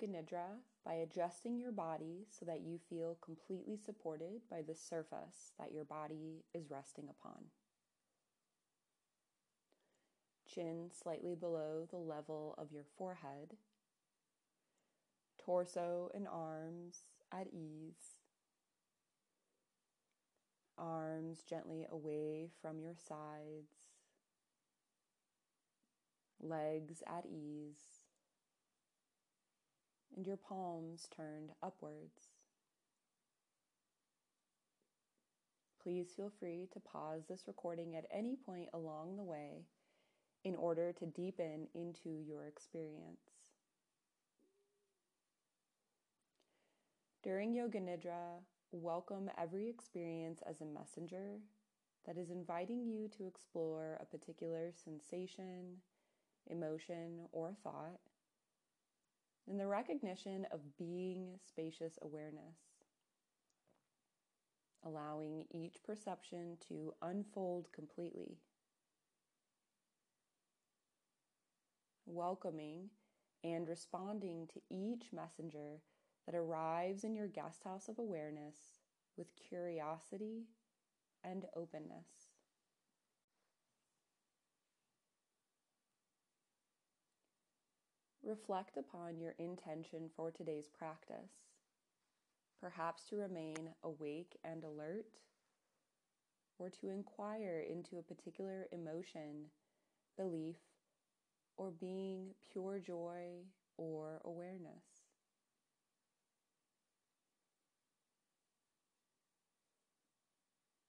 Yoga Nidra by adjusting your body so that you feel completely supported by the surface that your body is resting upon. Chin slightly below the level of your forehead. Torso and arms at ease. Arms gently away from your sides. Legs at ease and your palms turned upwards. Please feel free to pause this recording at any point along the way in order to deepen into your experience. During Yoga Nidra, welcome every experience as a messenger that is inviting you to explore a particular sensation, emotion, or thought and the recognition of being spacious awareness, allowing each perception to unfold completely, welcoming and responding to each messenger that arrives in your guest house of awareness with curiosity and openness. Reflect upon your intention for today's practice, perhaps to remain awake and alert, or to inquire into a particular emotion, belief, or being pure joy or awareness.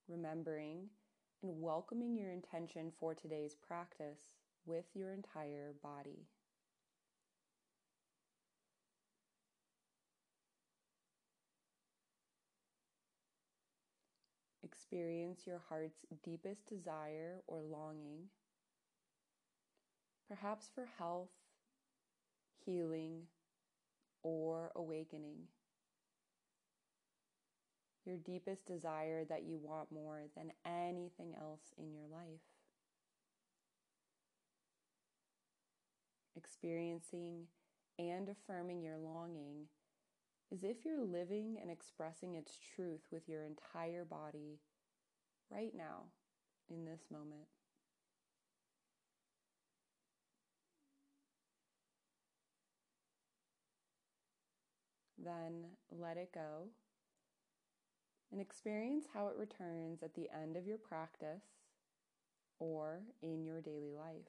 Remembering and welcoming your intention for today's practice with your entire body. Experience your heart's deepest desire or longing, perhaps for health, healing, or awakening. Your deepest desire that you want more than anything else in your life. Experiencing and affirming your longing is if you're living and expressing its truth with your entire body right now, in this moment. Then let it go and experience how it returns at the end of your practice or in your daily life.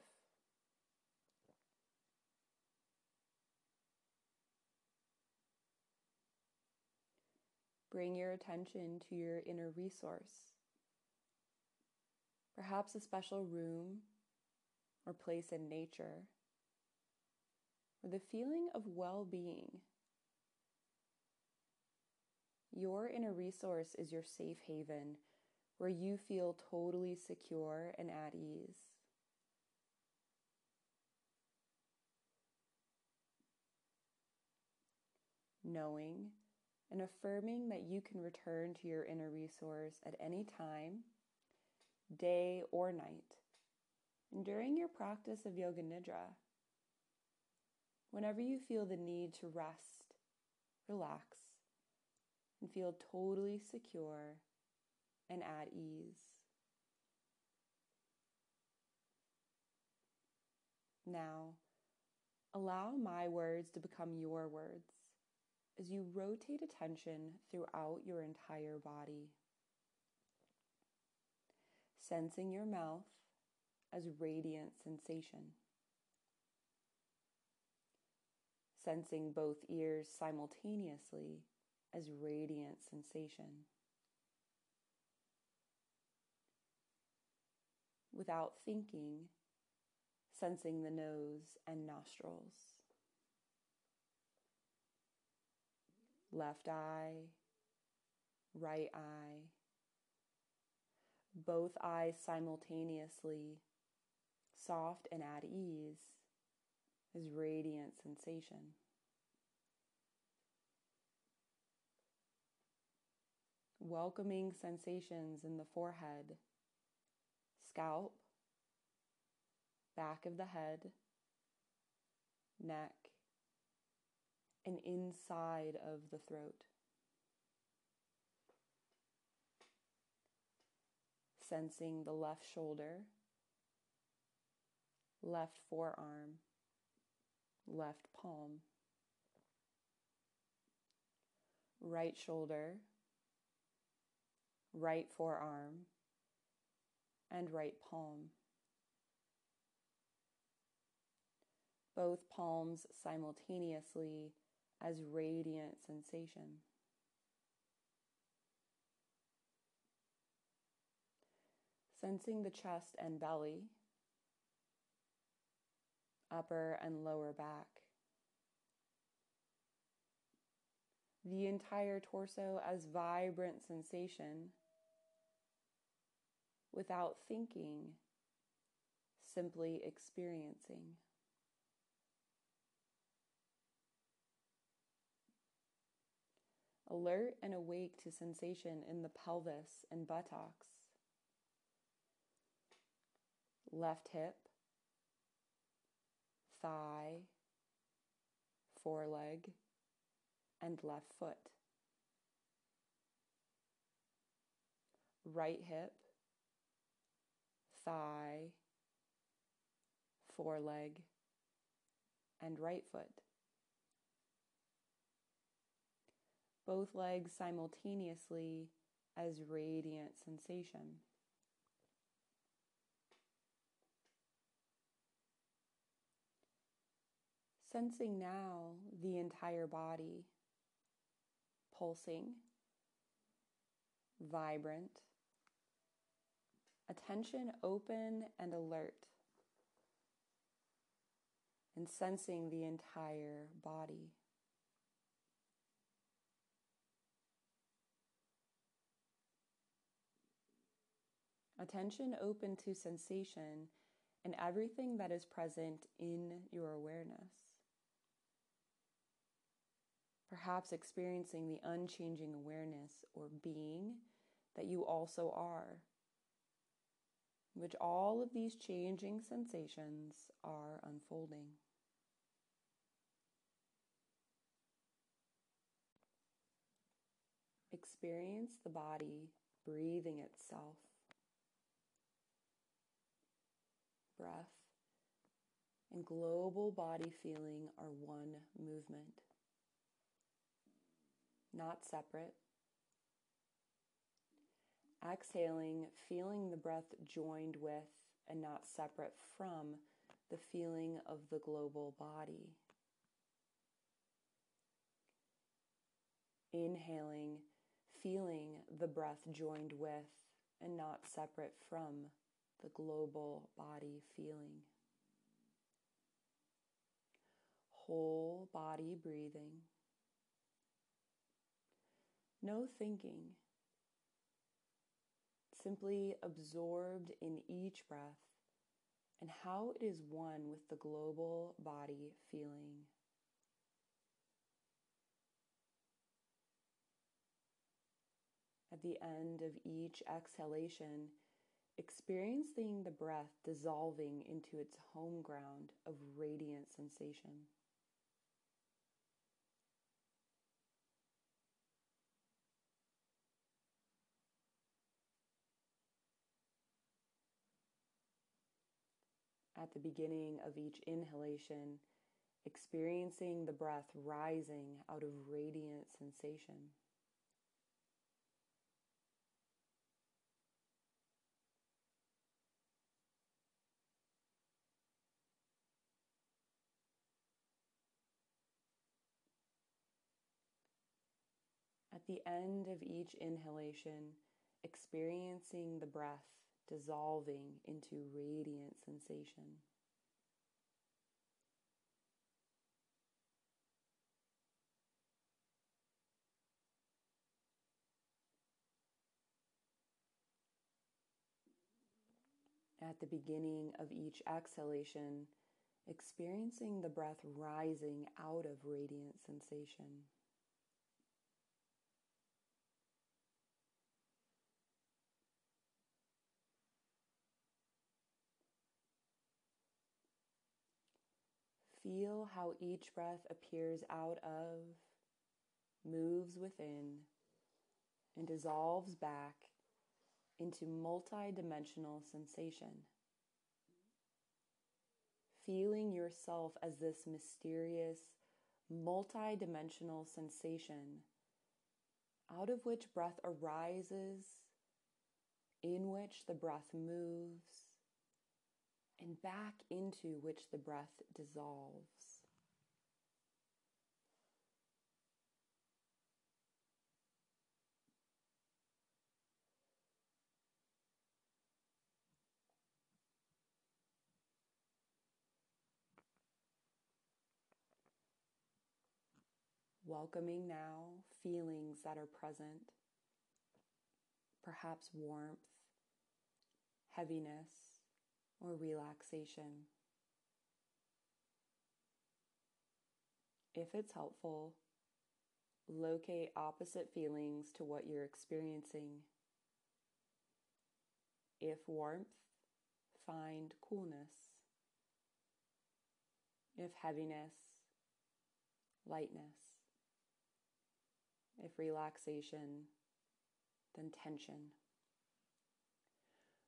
Bring your attention to your inner resource. Perhaps a special room or place in nature, or the feeling of well being. Your inner resource is your safe haven where you feel totally secure and at ease. Knowing and affirming that you can return to your inner resource at any time, day or night, and during your practice of Yoga Nidra. Whenever you feel the need to rest, relax, and feel totally secure and at ease. Now, allow my words to become your words as you rotate attention throughout your entire body. Sensing your mouth as radiant sensation. Sensing both ears simultaneously as radiant sensation. Without thinking, sensing the nose and nostrils. left eye, right eye, both eyes simultaneously, soft and at ease, is radiant sensation. Welcoming sensations in the forehead, scalp, back of the head, neck, and inside of the throat. Sensing the left shoulder, left forearm, left palm, right shoulder, right forearm, and right palm. Both palms simultaneously as radiant sensation. Sensing the chest and belly, upper and lower back. The entire torso as vibrant sensation without thinking, simply experiencing. alert and awake to sensation in the pelvis and buttocks, left hip, thigh, foreleg, and left foot. Right hip, thigh, foreleg, and right foot. both legs simultaneously as radiant sensation. Sensing now the entire body pulsing, vibrant, attention open and alert, and sensing the entire body. Attention open to sensation and everything that is present in your awareness. Perhaps experiencing the unchanging awareness or being that you also are, which all of these changing sensations are unfolding. Experience the body breathing itself breath, and global body feeling are one movement, not separate. Exhaling, feeling the breath joined with and not separate from the feeling of the global body. Inhaling, feeling the breath joined with and not separate from the global body feeling. Whole body breathing. No thinking. Simply absorbed in each breath and how it is one with the global body feeling. At the end of each exhalation, experiencing the breath dissolving into its home ground of radiant sensation. At the beginning of each inhalation, experiencing the breath rising out of radiant sensation. At the end of each inhalation, experiencing the breath dissolving into radiant sensation. At the beginning of each exhalation, experiencing the breath rising out of radiant sensation. Feel how each breath appears out of, moves within, and dissolves back into multi-dimensional sensation. Feeling yourself as this mysterious, multi-dimensional sensation out of which breath arises, in which the breath moves, and back into which the breath dissolves. Welcoming now feelings that are present, perhaps warmth, heaviness, or relaxation. If it's helpful, locate opposite feelings to what you're experiencing. If warmth, find coolness. If heaviness, lightness. If relaxation, then tension.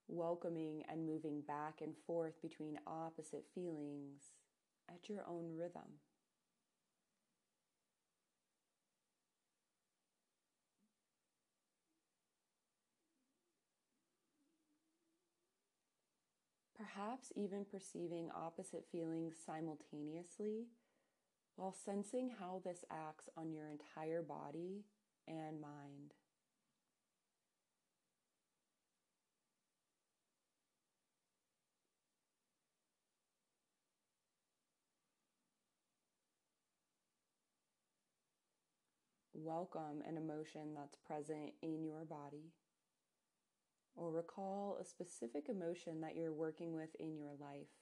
Welcoming and moving back and forth between opposite feelings at your own rhythm. Perhaps even perceiving opposite feelings simultaneously while sensing how this acts on your entire body and mind. Welcome an emotion that's present in your body, or recall a specific emotion that you're working with in your life.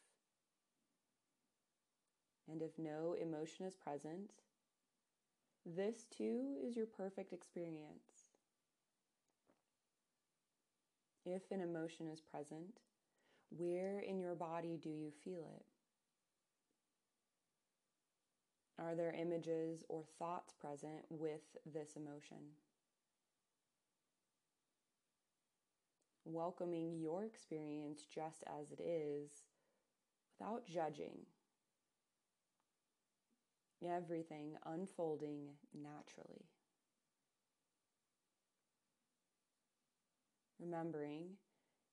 And if no emotion is present, this too is your perfect experience. If an emotion is present, where in your body do you feel it? Are there images or thoughts present with this emotion? Welcoming your experience just as it is without judging everything unfolding naturally. Remembering,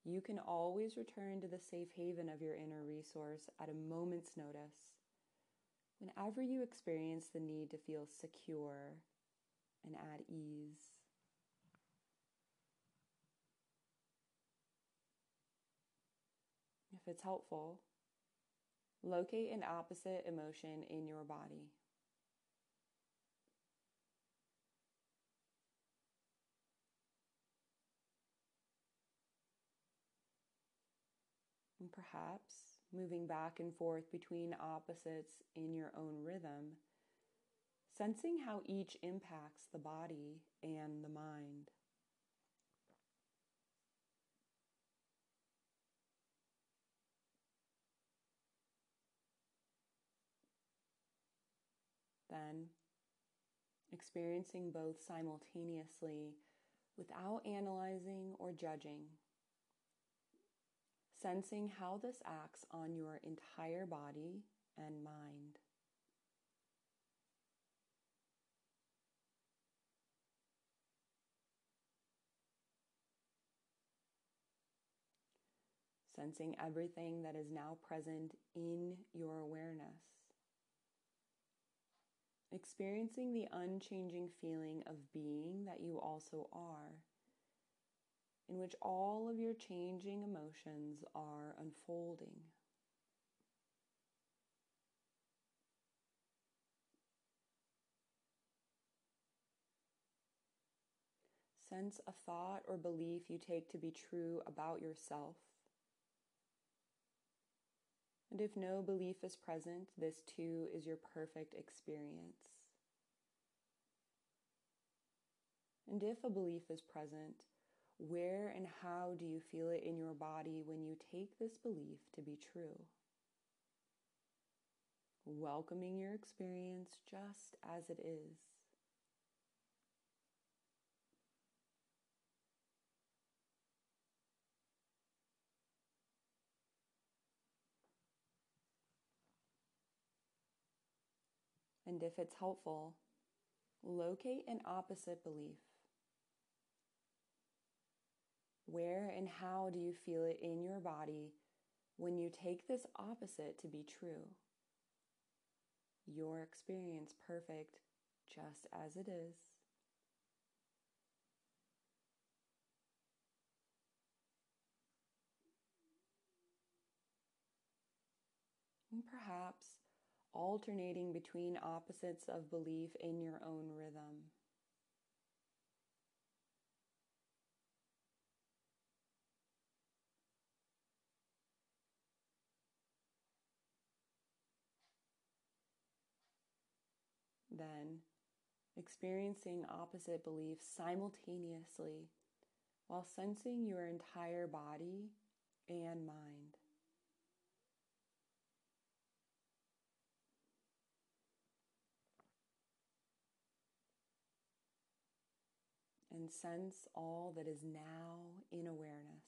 you can always return to the safe haven of your inner resource at a moment's notice whenever you experience the need to feel secure and at ease. If it's helpful, locate an opposite emotion in your body. And perhaps moving back and forth between opposites in your own rhythm, sensing how each impacts the body and the mind. Then, experiencing both simultaneously without analyzing or judging sensing how this acts on your entire body and mind. Sensing everything that is now present in your awareness. Experiencing the unchanging feeling of being that you also are in which all of your changing emotions are unfolding. Sense a thought or belief you take to be true about yourself. And if no belief is present, this too is your perfect experience. And if a belief is present, where and how do you feel it in your body when you take this belief to be true? welcoming your experience just as it is. And if it's helpful, locate an opposite belief. Where and how do you feel it in your body when you take this opposite to be true? Your experience perfect just as it is. And perhaps alternating between opposites of belief in your own rhythm. Then, experiencing opposite beliefs simultaneously while sensing your entire body and mind. and sense all that is now in awareness.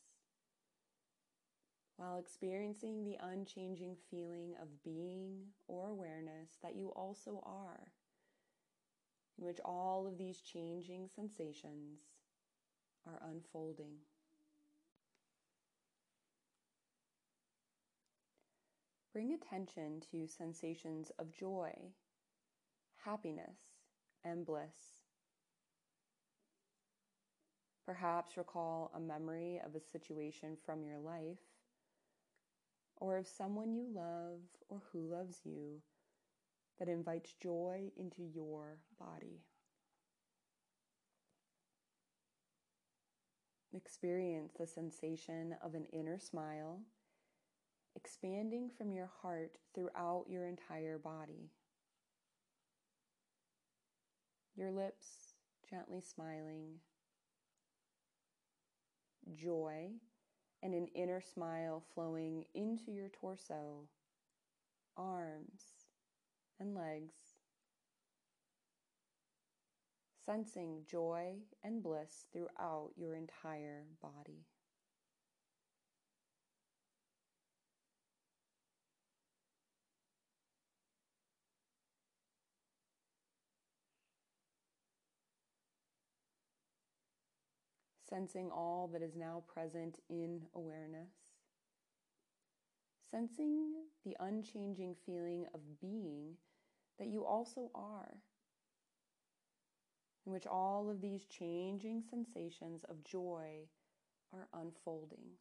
While experiencing the unchanging feeling of being or awareness that you also are, in which all of these changing sensations are unfolding. Bring attention to sensations of joy, happiness, and bliss Perhaps recall a memory of a situation from your life or of someone you love or who loves you that invites joy into your body. Experience the sensation of an inner smile expanding from your heart throughout your entire body. Your lips gently smiling joy, and an inner smile flowing into your torso, arms, and legs. Sensing joy and bliss throughout your entire body. sensing all that is now present in awareness, sensing the unchanging feeling of being that you also are, in which all of these changing sensations of joy are unfolding.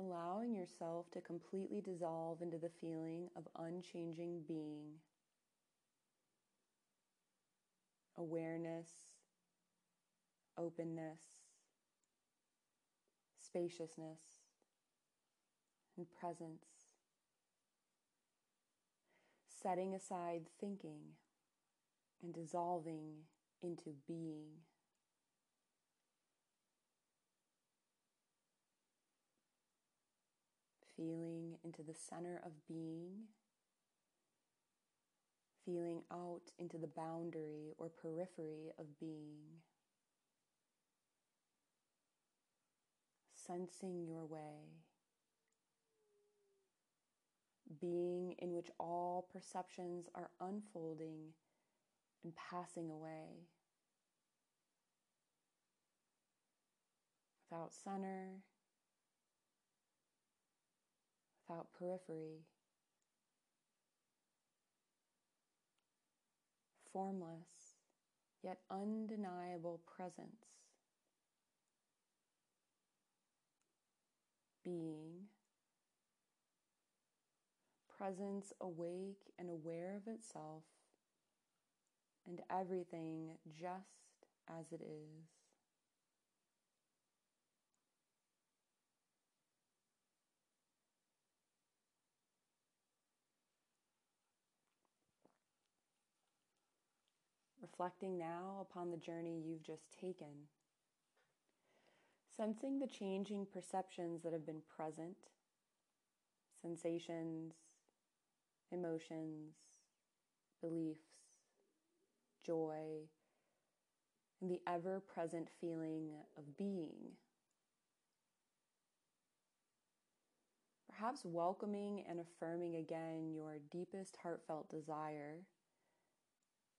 allowing yourself to completely dissolve into the feeling of unchanging being, awareness, openness, spaciousness, and presence. Setting aside thinking and dissolving into being. feeling into the center of being, feeling out into the boundary or periphery of being, sensing your way, being in which all perceptions are unfolding and passing away. Without center, without periphery, formless yet undeniable presence, being, presence awake and aware of itself and everything just as it is. reflecting now upon the journey you've just taken. Sensing the changing perceptions that have been present, sensations, emotions, beliefs, joy, and the ever present feeling of being. Perhaps welcoming and affirming again your deepest heartfelt desire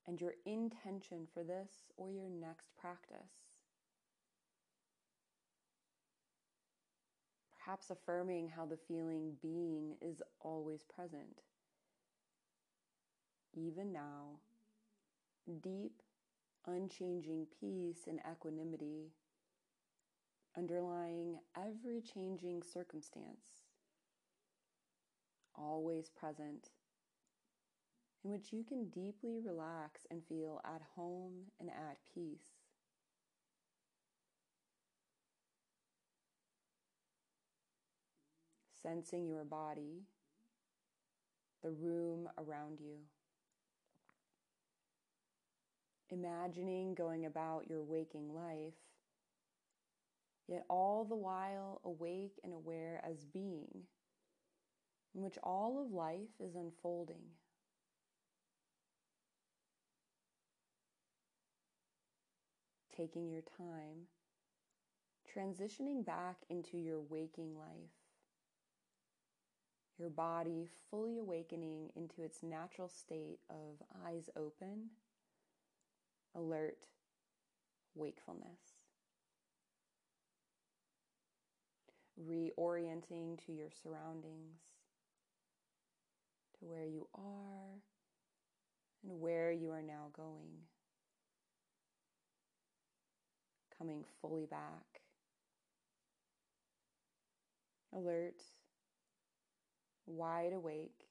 and your intention for this or your next practice. Perhaps affirming how the feeling being is always present. Even now, deep, unchanging peace and equanimity underlying every changing circumstance, always present in which you can deeply relax and feel at home and at peace. Sensing your body, the room around you. Imagining going about your waking life, yet all the while awake and aware as being, in which all of life is unfolding. taking your time, transitioning back into your waking life. Your body fully awakening into its natural state of eyes open, alert, wakefulness. Reorienting to your surroundings, to where you are and where you are now going coming fully back. Alert, wide awake,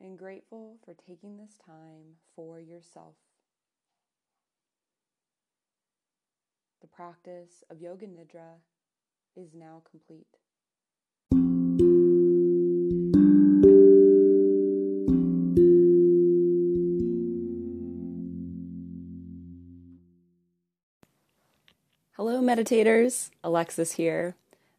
and grateful for taking this time for yourself. The practice of Yoga Nidra is now complete. Hello, meditators. Alexis here.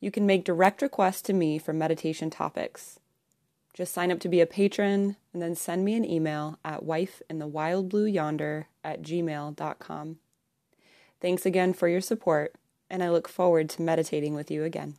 you can make direct requests to me for meditation topics. Just sign up to be a patron and then send me an email at wifeinthewildblueyonder at gmail.com. Thanks again for your support, and I look forward to meditating with you again.